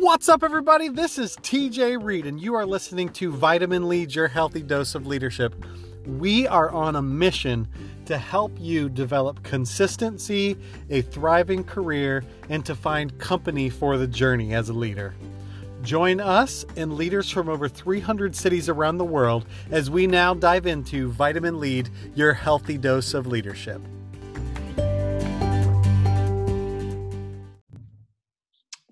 What's up, everybody? This is TJ Reed, and you are listening to Vitamin Lead Your Healthy Dose of Leadership. We are on a mission to help you develop consistency, a thriving career, and to find company for the journey as a leader. Join us and leaders from over 300 cities around the world as we now dive into Vitamin Lead Your Healthy Dose of Leadership.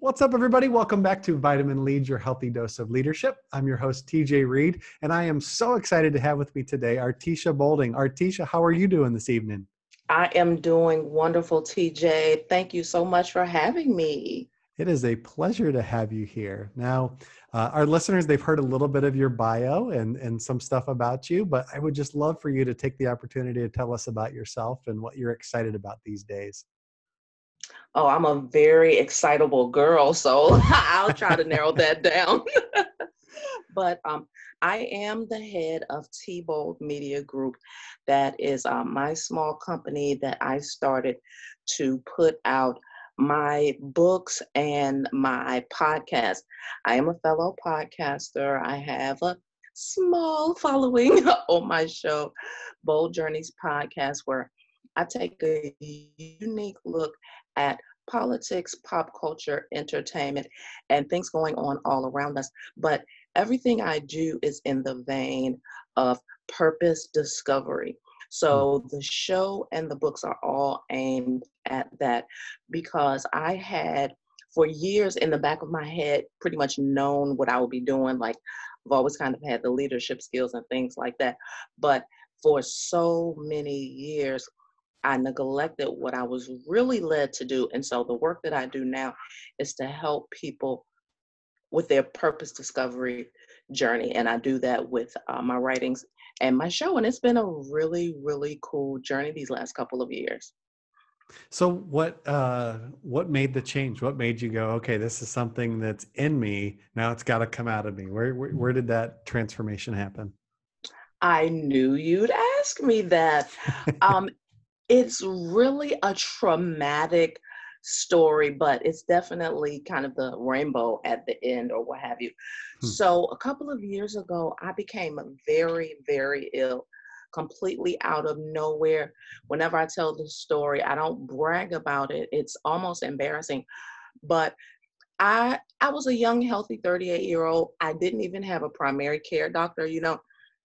What's up, everybody? Welcome back to Vitamin Lead, your healthy dose of leadership. I'm your host, TJ Reed, and I am so excited to have with me today Artisha Bolding. Artisha, how are you doing this evening? I am doing wonderful, TJ. Thank you so much for having me. It is a pleasure to have you here. Now, uh, our listeners, they've heard a little bit of your bio and, and some stuff about you, but I would just love for you to take the opportunity to tell us about yourself and what you're excited about these days. Oh, I'm a very excitable girl, so I'll try to narrow that down. but um, I am the head of T-Bold Media Group. That is um, my small company that I started to put out my books and my podcast. I am a fellow podcaster. I have a small following on my show, Bold Journeys Podcast, where I take a unique look at politics, pop culture, entertainment, and things going on all around us. But everything I do is in the vein of purpose discovery. So mm. the show and the books are all aimed at that because I had for years in the back of my head pretty much known what I would be doing. Like I've always kind of had the leadership skills and things like that. But for so many years, I neglected what I was really led to do. And so the work that I do now is to help people with their purpose discovery journey. And I do that with uh, my writings and my show. And it's been a really, really cool journey these last couple of years. So what uh what made the change? What made you go, okay, this is something that's in me. Now it's got to come out of me. Where, where where did that transformation happen? I knew you'd ask me that. um it's really a traumatic story, but it's definitely kind of the rainbow at the end or what have you. Hmm. So, a couple of years ago, I became very, very ill, completely out of nowhere. Whenever I tell the story, I don't brag about it, it's almost embarrassing. But I I was a young, healthy 38 year old. I didn't even have a primary care doctor, you know.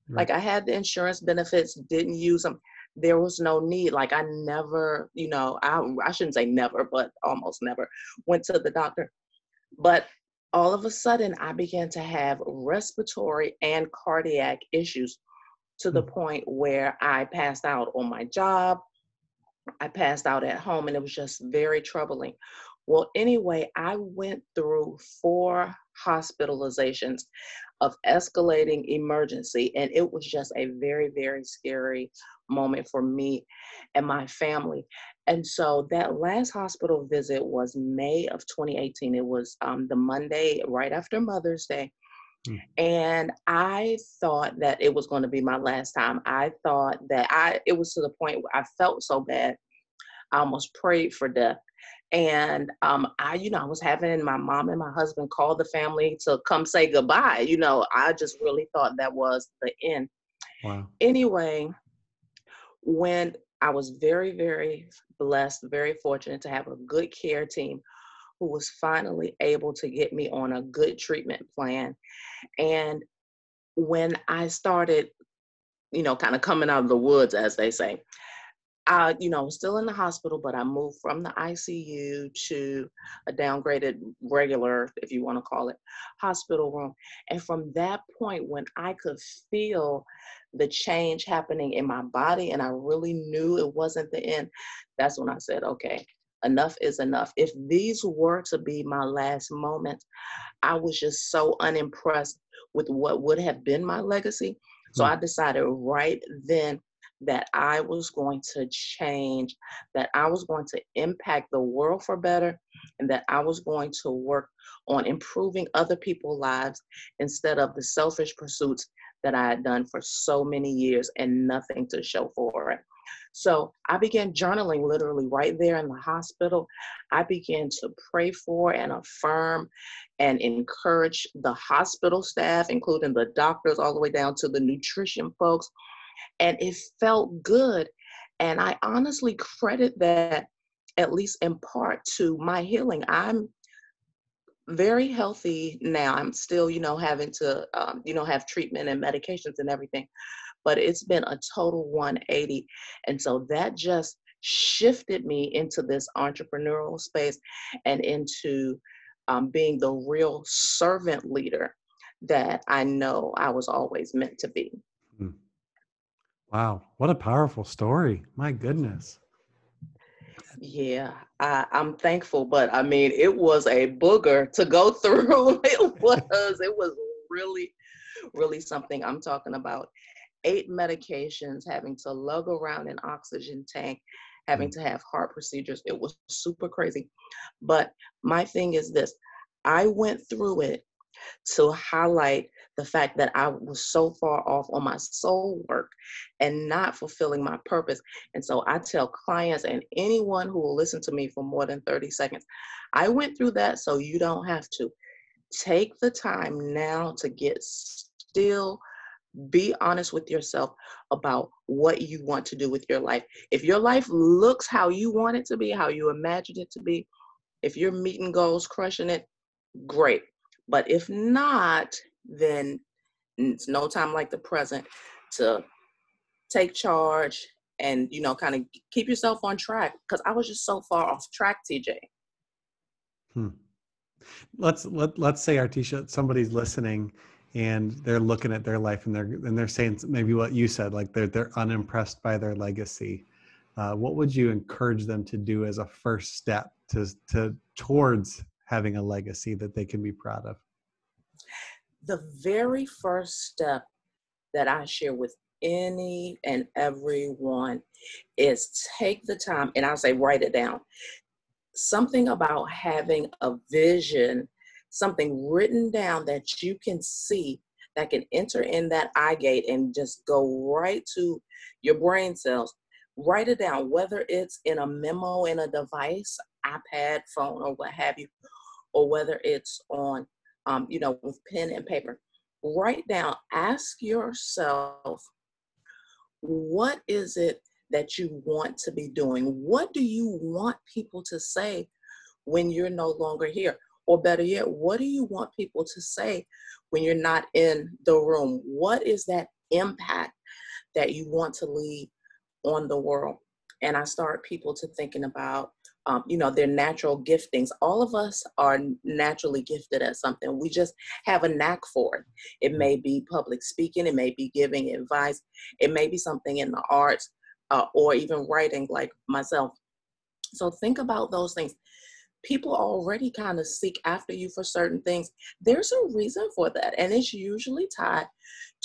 Right. Like I had the insurance benefits, didn't use them there was no need. Like I never, you know, I I shouldn't say never, but almost never went to the doctor. But all of a sudden I began to have respiratory and cardiac issues to the hmm. point where I passed out on my job. I passed out at home and it was just very troubling. Well, anyway, I went through four hospitalizations of escalating emergency, and it was just a very, very scary moment for me and my family. And so that last hospital visit was May of 2018. It was um, the Monday right after Mother's Day. Mm. And I thought that it was going to be my last time. I thought that I, it was to the point where I felt so bad. I almost prayed for death. And um, I, you know, I was having my mom and my husband call the family to come say goodbye. You know, I just really thought that was the end. Wow. Anyway, when I was very, very blessed, very fortunate to have a good care team who was finally able to get me on a good treatment plan. And when I started, you know, kind of coming out of the woods, as they say, I, you know, still in the hospital, but I moved from the ICU to a downgraded regular, if you want to call it, hospital room. And from that point, when I could feel the change happening in my body and I really knew it wasn't the end, that's when I said, okay, enough is enough. If these were to be my last moments, I was just so unimpressed with what would have been my legacy. So mm-hmm. I decided right then that I was going to change, that I was going to impact the world for better, and that I was going to work on improving other people's lives instead of the selfish pursuits that I had done for so many years and nothing to show for it. So I began journaling literally right there in the hospital. I began to pray for and affirm and encourage the hospital staff, including the doctors, all the way down to the nutrition folks. And it felt good. And I honestly credit that, at least in part, to my healing. I'm very healthy now. I'm still, you know, having to, um, you know, have treatment and medications and everything, but it's been a total 180. And so that just shifted me into this entrepreneurial space and into um, being the real servant leader that I know I was always meant to be. Wow, what a powerful story. My goodness. Yeah, I, I'm thankful, but I mean, it was a booger to go through. it was, it was really, really something. I'm talking about eight medications, having to lug around an oxygen tank, having mm. to have heart procedures. It was super crazy. But my thing is this I went through it to highlight the fact that I was so far off on my soul work and not fulfilling my purpose. And so I tell clients and anyone who will listen to me for more than 30 seconds, I went through that so you don't have to. Take the time now to get still. Be honest with yourself about what you want to do with your life. If your life looks how you want it to be, how you imagined it to be, if you're meeting goals, crushing it, great but if not, then it's no time like the present to take charge and you know kind of keep yourself on track because i was just so far off track tj hmm. let's let, let's say artisha somebody's listening and they're looking at their life and they're and they're saying maybe what you said like they're they're unimpressed by their legacy uh, what would you encourage them to do as a first step to to towards having a legacy that they can be proud of? The very first step that I share with any and everyone is take the time, and I'll say write it down. Something about having a vision, something written down that you can see that can enter in that eye gate and just go right to your brain cells. Write it down, whether it's in a memo in a device, iPad, phone, or what have you, or whether it's on, um, you know, with pen and paper. Write down, ask yourself, what is it that you want to be doing? What do you want people to say when you're no longer here? Or better yet, what do you want people to say when you're not in the room? What is that impact that you want to leave on the world? And I start people to thinking about um, you know, their natural giftings. All of us are naturally gifted at something. We just have a knack for it. It may be public speaking, it may be giving advice, it may be something in the arts, uh, or even writing, like myself. So think about those things. People already kind of seek after you for certain things. There's a reason for that, and it's usually tied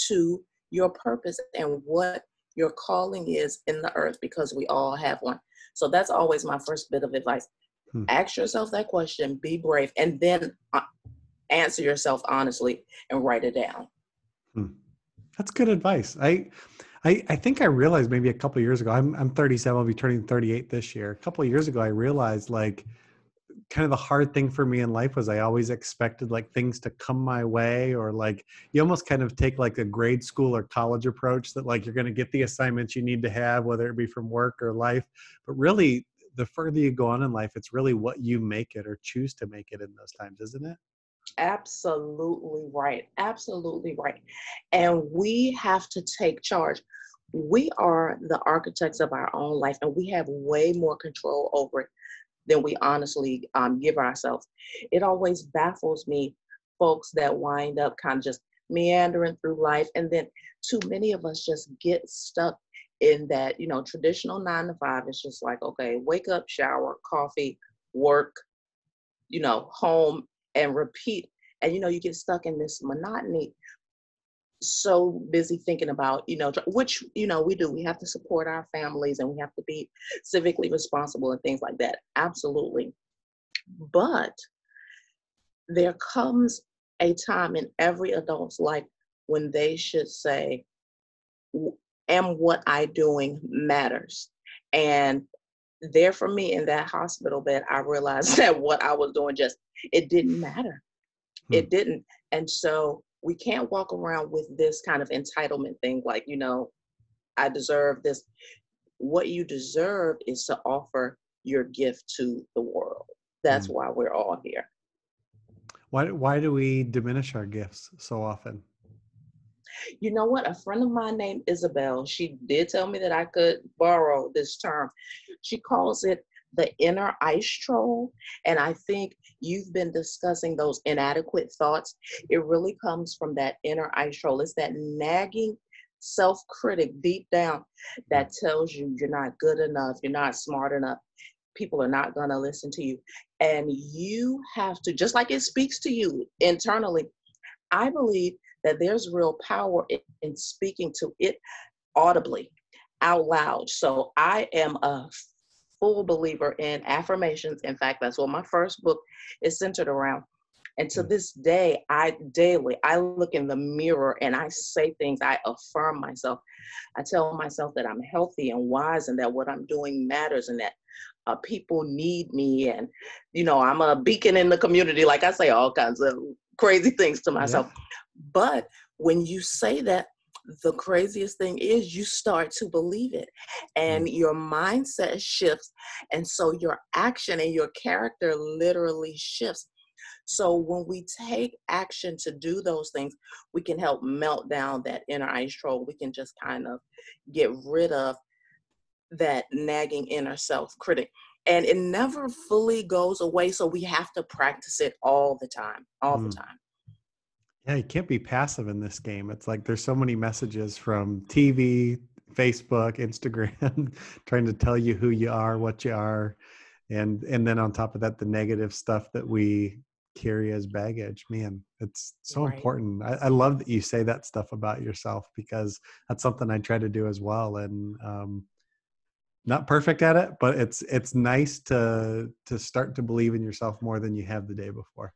to your purpose and what your calling is in the earth because we all have one. So that's always my first bit of advice. Hmm. Ask yourself that question, be brave, and then uh, answer yourself honestly and write it down. Hmm. That's good advice. I, I, I think I realized maybe a couple years ago. I'm I'm 37. I'll be turning 38 this year. A couple years ago, I realized like kind of the hard thing for me in life was I always expected like things to come my way or like you almost kind of take like a grade school or college approach that like you're going to get the assignments you need to have whether it be from work or life but really the further you go on in life it's really what you make it or choose to make it in those times isn't it? Absolutely right absolutely right and we have to take charge. We are the architects of our own life and we have way more control over it than we honestly um, give ourselves. It always baffles me, folks that wind up kind of just meandering through life. And then too many of us just get stuck in that, you know, traditional nine to five. It's just like, okay, wake up, shower, coffee, work, you know, home, and repeat. And, you know, you get stuck in this monotony so busy thinking about you know which you know we do we have to support our families and we have to be civically responsible and things like that absolutely but there comes a time in every adult's life when they should say am what I doing matters. And there for me in that hospital bed, I realized that what I was doing just it didn't matter. Hmm. It didn't. And so we can't walk around with this kind of entitlement thing like, you know, I deserve this. What you deserve is to offer your gift to the world. That's hmm. why we're all here. Why why do we diminish our gifts so often? You know what? A friend of mine named Isabel, she did tell me that I could borrow this term. She calls it the inner ice troll. And I think you've been discussing those inadequate thoughts. It really comes from that inner ice troll. It's that nagging self critic deep down that mm. tells you you're not good enough, you're not smart enough, people are not going to listen to you. And you have to, just like it speaks to you internally, I believe that there's real power in, in speaking to it audibly out loud. So I am a full believer in affirmations. In fact, that's what my first book is centered around. And to mm. this day, I daily I look in the mirror and I say things. I affirm myself. I tell myself that I'm healthy and wise, and that what I'm doing matters, and that uh, people need me. And you know, I'm a beacon in the community. Like I say, all kinds of crazy things to myself. Yeah. But when you say that, the craziest thing is you start to believe it and mm. your mindset shifts and so your action and your character literally shifts so when we take action to do those things we can help melt down that inner ice troll we can just kind of get rid of that nagging inner self critic and it never fully goes away so we have to practice it all the time all mm. the time yeah, you can't be passive in this game. It's like there's so many messages from TV, Facebook, Instagram trying to tell you who you are, what you are. And and then on top of that, the negative stuff that we carry as baggage. Man, it's so right. important. I, I, love that you say that stuff about yourself because that's something I try to do as well. And um not perfect at it, but it's it's nice to to start to believe in yourself more than you have the day before.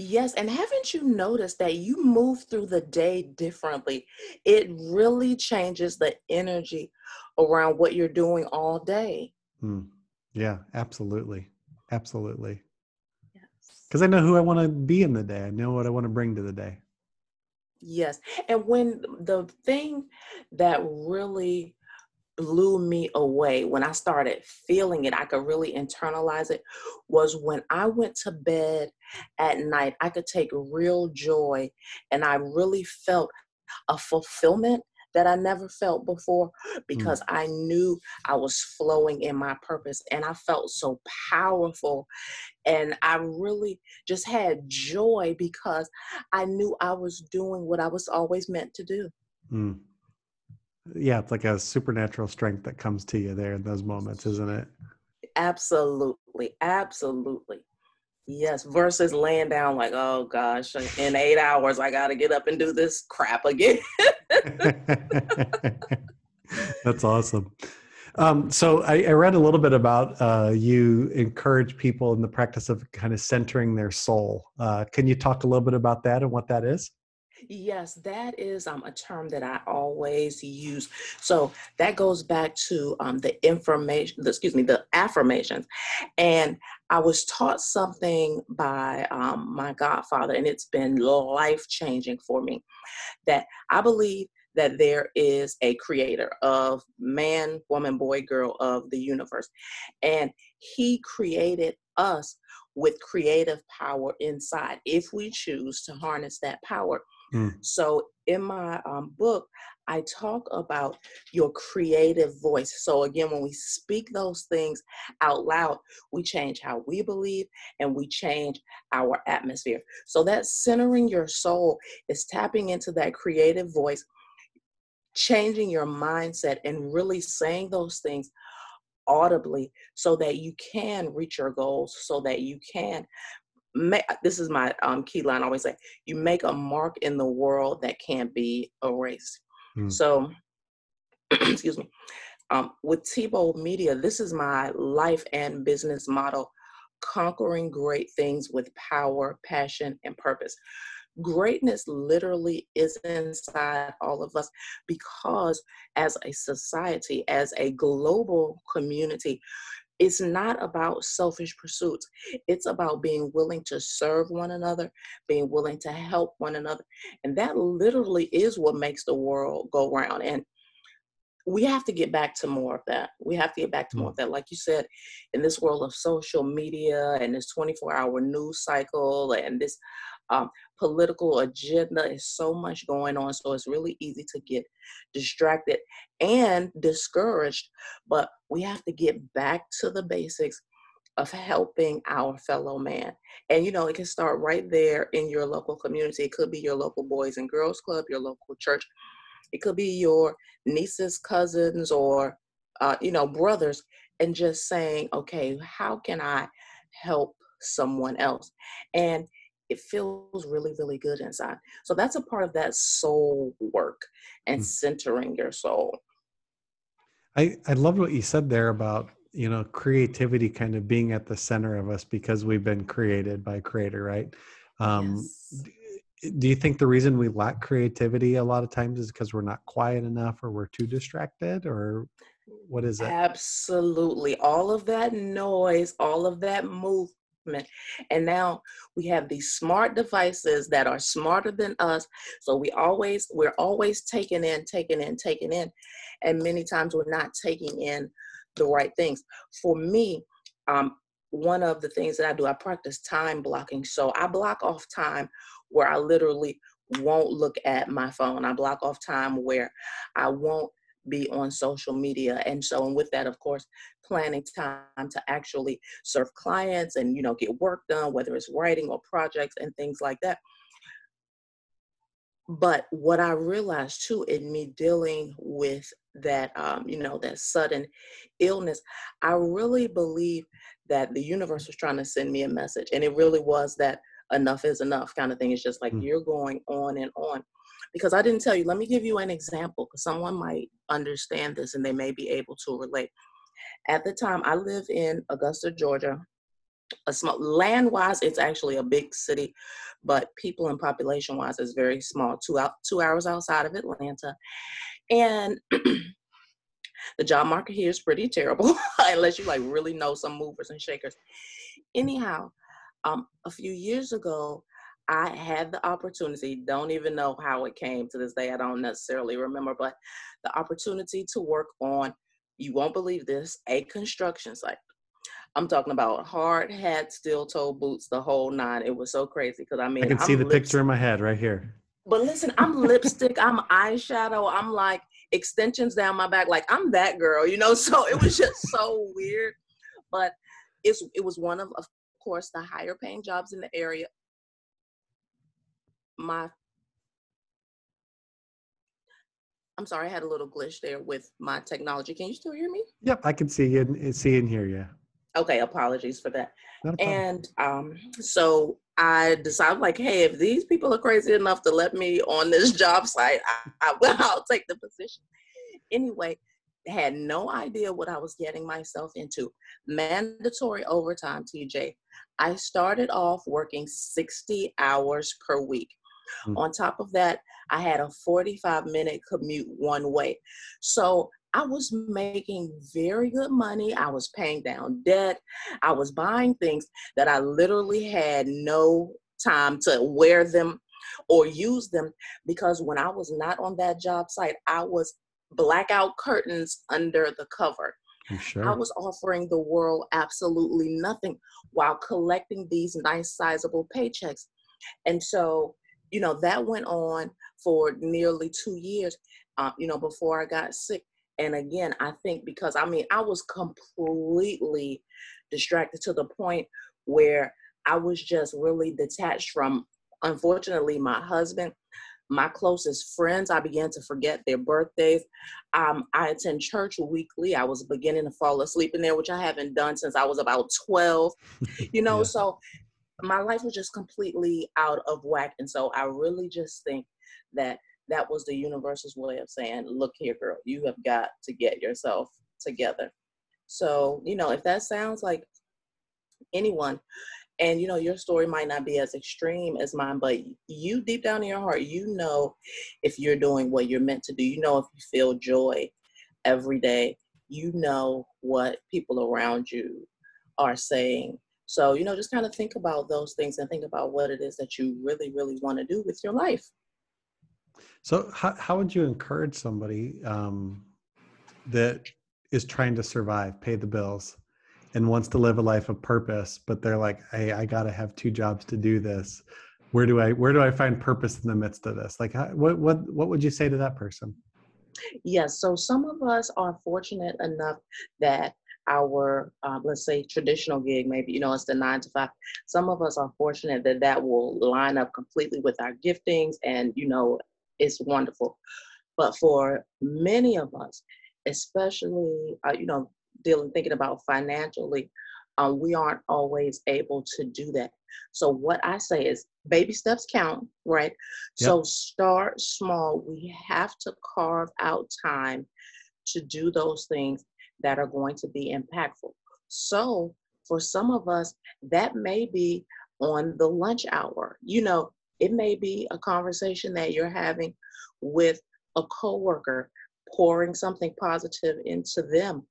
Yes, and haven't you noticed that you move through the day differently? It really changes the energy around what you're doing all day. Hmm. Yeah, absolutely. Absolutely. Yes. Because I know who I want to be in the day, I know what I want to bring to the day. Yes. And when the thing that really blew me away when I started feeling it, I could really internalize it, was when I went to bed at night, I could take real joy and I really felt a fulfillment that I never felt before mm. because mm. I knew I was flowing in my purpose and I felt so powerful. And I really just had joy because I knew I was doing what I was always meant to do. Mm yeah, it's like a supernatural strength that comes to you there in those moments, isn't it? Absolutely. Absolutely. Yes. Versus laying down like, oh gosh, in eight hours, I got to get up and do this crap again. That's awesome. Um, so I, I, read a little bit about uh, you encourage people in the practice of kind of centering their soul. Uh, can you talk a little bit about that and what that is? Yes, that is um, a term that I always use. So that goes back to um, the information, the, excuse me, the affirmations. And I was taught something by um, my godfather, and it's been life changing for me. That I believe that there is a creator of man, woman, boy, girl of the universe. And he created us with creative power inside if we choose to harness that power. Mm. So in my um, book, I talk about your creative voice. So again, when we speak those things out loud, we change how we believe and we change our atmosphere. So that centering your soul is tapping into that creative voice, changing your mindset and really saying those things audibly so that you can reach your goals so that you can make, this is my um, key line I always say you make a mark in the world that can't be erased. Mm. so excuse me. Um, with T-Bold Media this is my life and business model conquering great things with power passion and purpose. Greatness literally is inside all of us because as a society, as a global community, it's not about selfish pursuits. It's about being willing to serve one another, being willing to help one another. And that literally is what makes the world go round. And we have to get back to more of that. We have to get back to more of mm. that. Like you said, in this world of social media and this 24 hour news cycle and this um, political agenda is so much going on. So it's really easy to get distracted and discouraged. But we have to get back to the basics of helping our fellow man. And you know, it can start right there in your local community. It could be your local boys and girls club, your local church. It could be your nieces, cousins, or uh, you know, brothers, and just saying, okay, how can I help someone else? And it feels really, really good inside. So that's a part of that soul work and mm. centering your soul. I, I loved what you said there about, you know, creativity kind of being at the center of us because we've been created by creator, right? Um, yes. Do you think the reason we lack creativity a lot of times is because we're not quiet enough or we're too distracted or what is it? Absolutely. All of that noise, all of that movement and now we have these smart devices that are smarter than us. So we always, we're always taking in, taking in, taking in. And many times we're not taking in the right things. For me, um, one of the things that I do, I practice time blocking. So I block off time where I literally won't look at my phone. I block off time where I won't be on social media. And so, and with that, of course, planning time to actually serve clients and, you know, get work done, whether it's writing or projects and things like that. But what I realized too in me dealing with that, um, you know, that sudden illness, I really believe that the universe was trying to send me a message. And it really was that enough is enough kind of thing. It's just like mm. you're going on and on because I didn't tell you. Let me give you an example because someone might understand this and they may be able to relate. At the time, I live in Augusta, Georgia. A small land wise, it's actually a big city, but people and population wise, it's very small. Two out two hours outside of Atlanta, and the job market here is pretty terrible unless you like really know some movers and shakers. Anyhow, um, a few years ago, I had the opportunity, don't even know how it came to this day, I don't necessarily remember, but the opportunity to work on, you won't believe this, a construction site. I'm talking about hard hat, steel toe boots, the whole nine. It was so crazy because I mean, I can I'm see the picture in my head right here. But listen, I'm lipstick, I'm eyeshadow, I'm like extensions down my back, like I'm that girl, you know. So it was just so weird, but it's it was one of, of course, the higher paying jobs in the area my I'm sorry, I had a little glitch there with my technology. Can you still hear me? Yep, I can see and see and hear you. Okay, apologies for that. And um, so I decided, like, hey, if these people are crazy enough to let me on this job site, I, I I'll take the position. Anyway, had no idea what I was getting myself into. Mandatory overtime, TJ. I started off working 60 hours per week. Mm-hmm. On top of that, I had a 45 minute commute one way. So I was making very good money. I was paying down debt. I was buying things that I literally had no time to wear them or use them because when I was not on that job site, I was blackout curtains under the cover. Sure? I was offering the world absolutely nothing while collecting these nice sizable paychecks. And so you know, that went on for nearly two years, uh, you know, before I got sick. And again, I think because I mean, I was completely distracted to the point where I was just really detached from, unfortunately, my husband, my closest friends. I began to forget their birthdays. Um, I attend church weekly. I was beginning to fall asleep in there, which I haven't done since I was about 12, you know, yeah. so my life was just completely out of whack. And so I really just think that that was the universe's way of saying, look here, girl, you have got to get yourself together. So, you know, if that sounds like anyone, and you know your story might not be as extreme as mine but you deep down in your heart you know if you're doing what you're meant to do. You know if you feel joy every day. You know what people around you are saying. So you know just kind of think about those things and think about what it is that you really really want to do with your life. So how, how would you encourage somebody um, that is trying to survive pay the bills and wants to live a life of purpose but they're like hey i gotta have two jobs to do this. Where do i where do i find purpose in the midst of this? Like how, what what what would you say to that person? Yes so some of us are fortunate enough that our um, let's say traditional gig maybe you know it's the nine to five some of us are fortunate that that will line up completely with our giftings and you know it's wonderful. But for many of us especially uh, you know dealing thinking about financially um, we aren't always able to do that. So what i say is baby steps count right? Yep. so start small. We have to carve out time to do those things that are going to be impactful. So for some of us that may be on the lunch hour. You know it may be a conversation that you're having with a coworker pouring something positive into them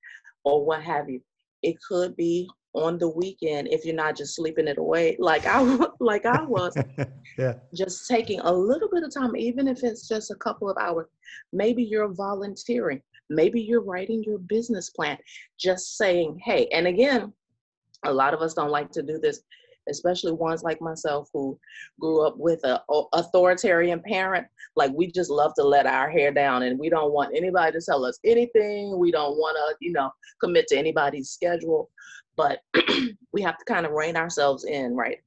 or what have you. It could be on the weekend if you're not just sleeping it away like I like I was. yeah. Just taking a little bit of time, even if it's just a couple of hours. Maybe you're volunteering. Maybe you're writing your business plan. Just saying, hey, and again, a lot of us don't like to do this especially ones like myself who grew up with a, authoritarian parent like we just love to let our hair down and we don't want anybody to tell us anything. We don't want to you know commit to anybody's schedule. But we have to kind of rein ourselves in right?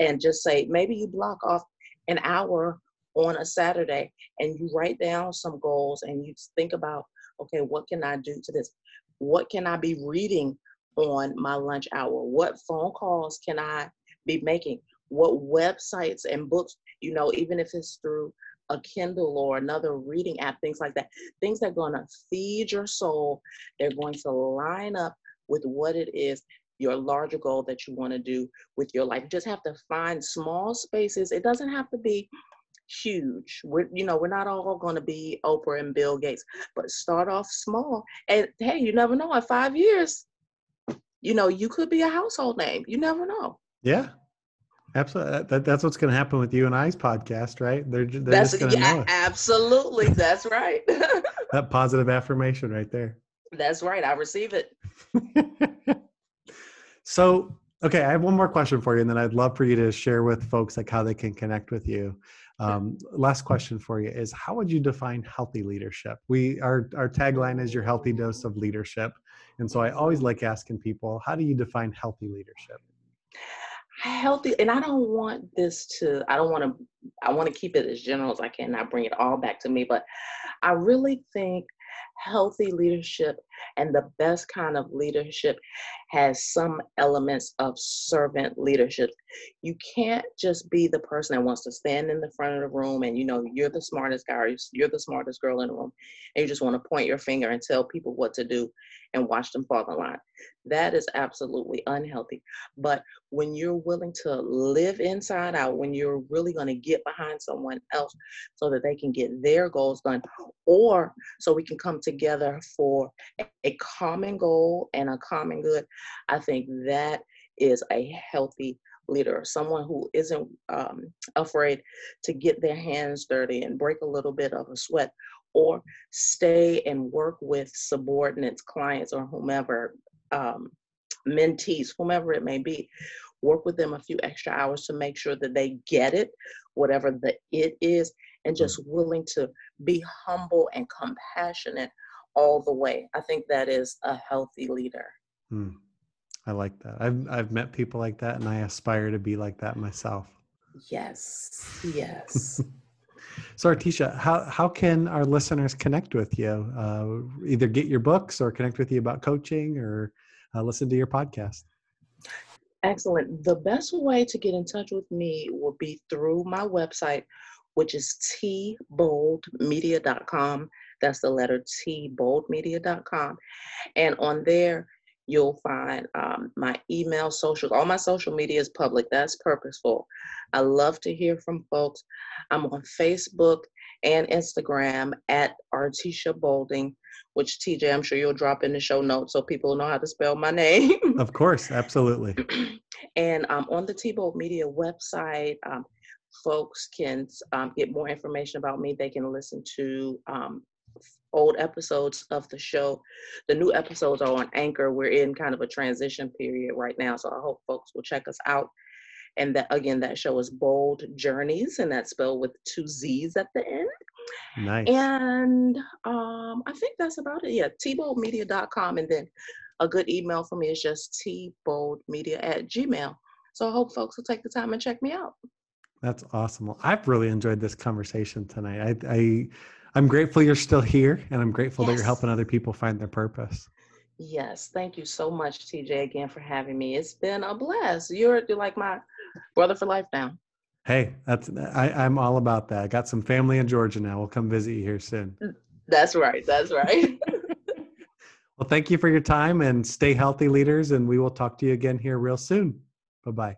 And just say maybe you block off an hour on a saturday and you write down some goals and you think about okay what can i do to this? What can i be reading on my lunch hour? What phone calls can I be making? What websites and books, you know, even if it's through a Kindle or another reading app, things like that, things that are going to feed your soul. They're going to line up with what it is your larger goal that you want to do with your life. You just have to find small spaces. It doesn't have to be huge. We're, you know, we're not all going to be Oprah and Bill Gates, but start off small. And hey, you never know. In five years, you know, you could be a household name. You never know. Yeah. Absolutely. That, that's what's going to happen with you and I's podcast, right? They're, they're that's, just going to yeah, know. Absolutely. That's right. that positive affirmation right there. That's right. I receive it. so, okay, I have one more question for you, and then I'd love for you to share with folks like how they can connect with you. Um, last question for you is: How would you define healthy leadership? We our our tagline is your healthy dose of leadership. And so I always like asking people, how do you define healthy leadership? Healthy, and I don't want this to, I don't want to, I want to keep it as general as I can, not bring it all back to me, but I really think healthy leadership and the best kind of leadership has some elements of servant leadership. You can't just be the person that wants to stand in the front of the room and you know you're the smartest guy or you're the smartest girl in the room and you just want to point your finger and tell people what to do and watch them fall in line. That is absolutely unhealthy. But when you're willing to live inside out, when you're really going to get behind someone else so that they can get their goals done, or so we can come together for a common goal and a common good, I think that is a healthy leader, someone who isn't um, afraid to get their hands dirty and break a little bit of a sweat or stay and work with subordinates, clients, or whomever, um, mentees, whomever it may be, work with them a few extra hours to make sure that they get it, whatever the it is, and just mm. willing to be humble and compassionate all the way. I think that is a healthy leader. Hmm. I like that. I've I've met people like that, and I aspire to be like that myself. Yes, yes. So, Artisha, how, how can our listeners connect with you? Uh, either get your books or connect with you about coaching or uh, listen to your podcast? Excellent. The best way to get in touch with me will be through my website, which is tboldmedia.com. That's the letter T, boldmedia.com. And on there, You'll find um, my email, social, all my social media is public. That's purposeful. I love to hear from folks. I'm on Facebook and Instagram at Artisha Bolding, which TJ, I'm sure you'll drop in the show notes so people know how to spell my name. of course, absolutely. and um, on the T-Bold Media website, um, folks can um, get more information about me. They can listen to um, old episodes of the show. The new episodes are on Anchor. We're in kind of a transition period right now, so I hope folks will check us out. And that again, that show is Bold Journeys, and that's spelled with two Z's at the end. Nice. And um, I think that's about it. Yeah, tboldmedia.com. And then a good email for me is just tboldmedia at gmail. So I hope folks will take the time and check me out. That's awesome. Well, I've really enjoyed this conversation tonight. I, I I'm grateful you're still here, and I'm grateful yes. that you're helping other people find their purpose. Yes, thank you so much, TJ, again for having me. It's been a blast. You're, you're like my brother for life now. Hey, that's I, I'm all about that. I got some family in Georgia now. We'll come visit you here soon. Mm, that's right. That's right. well, thank you for your time and stay healthy, leaders. And we will talk to you again here real soon. Bye bye.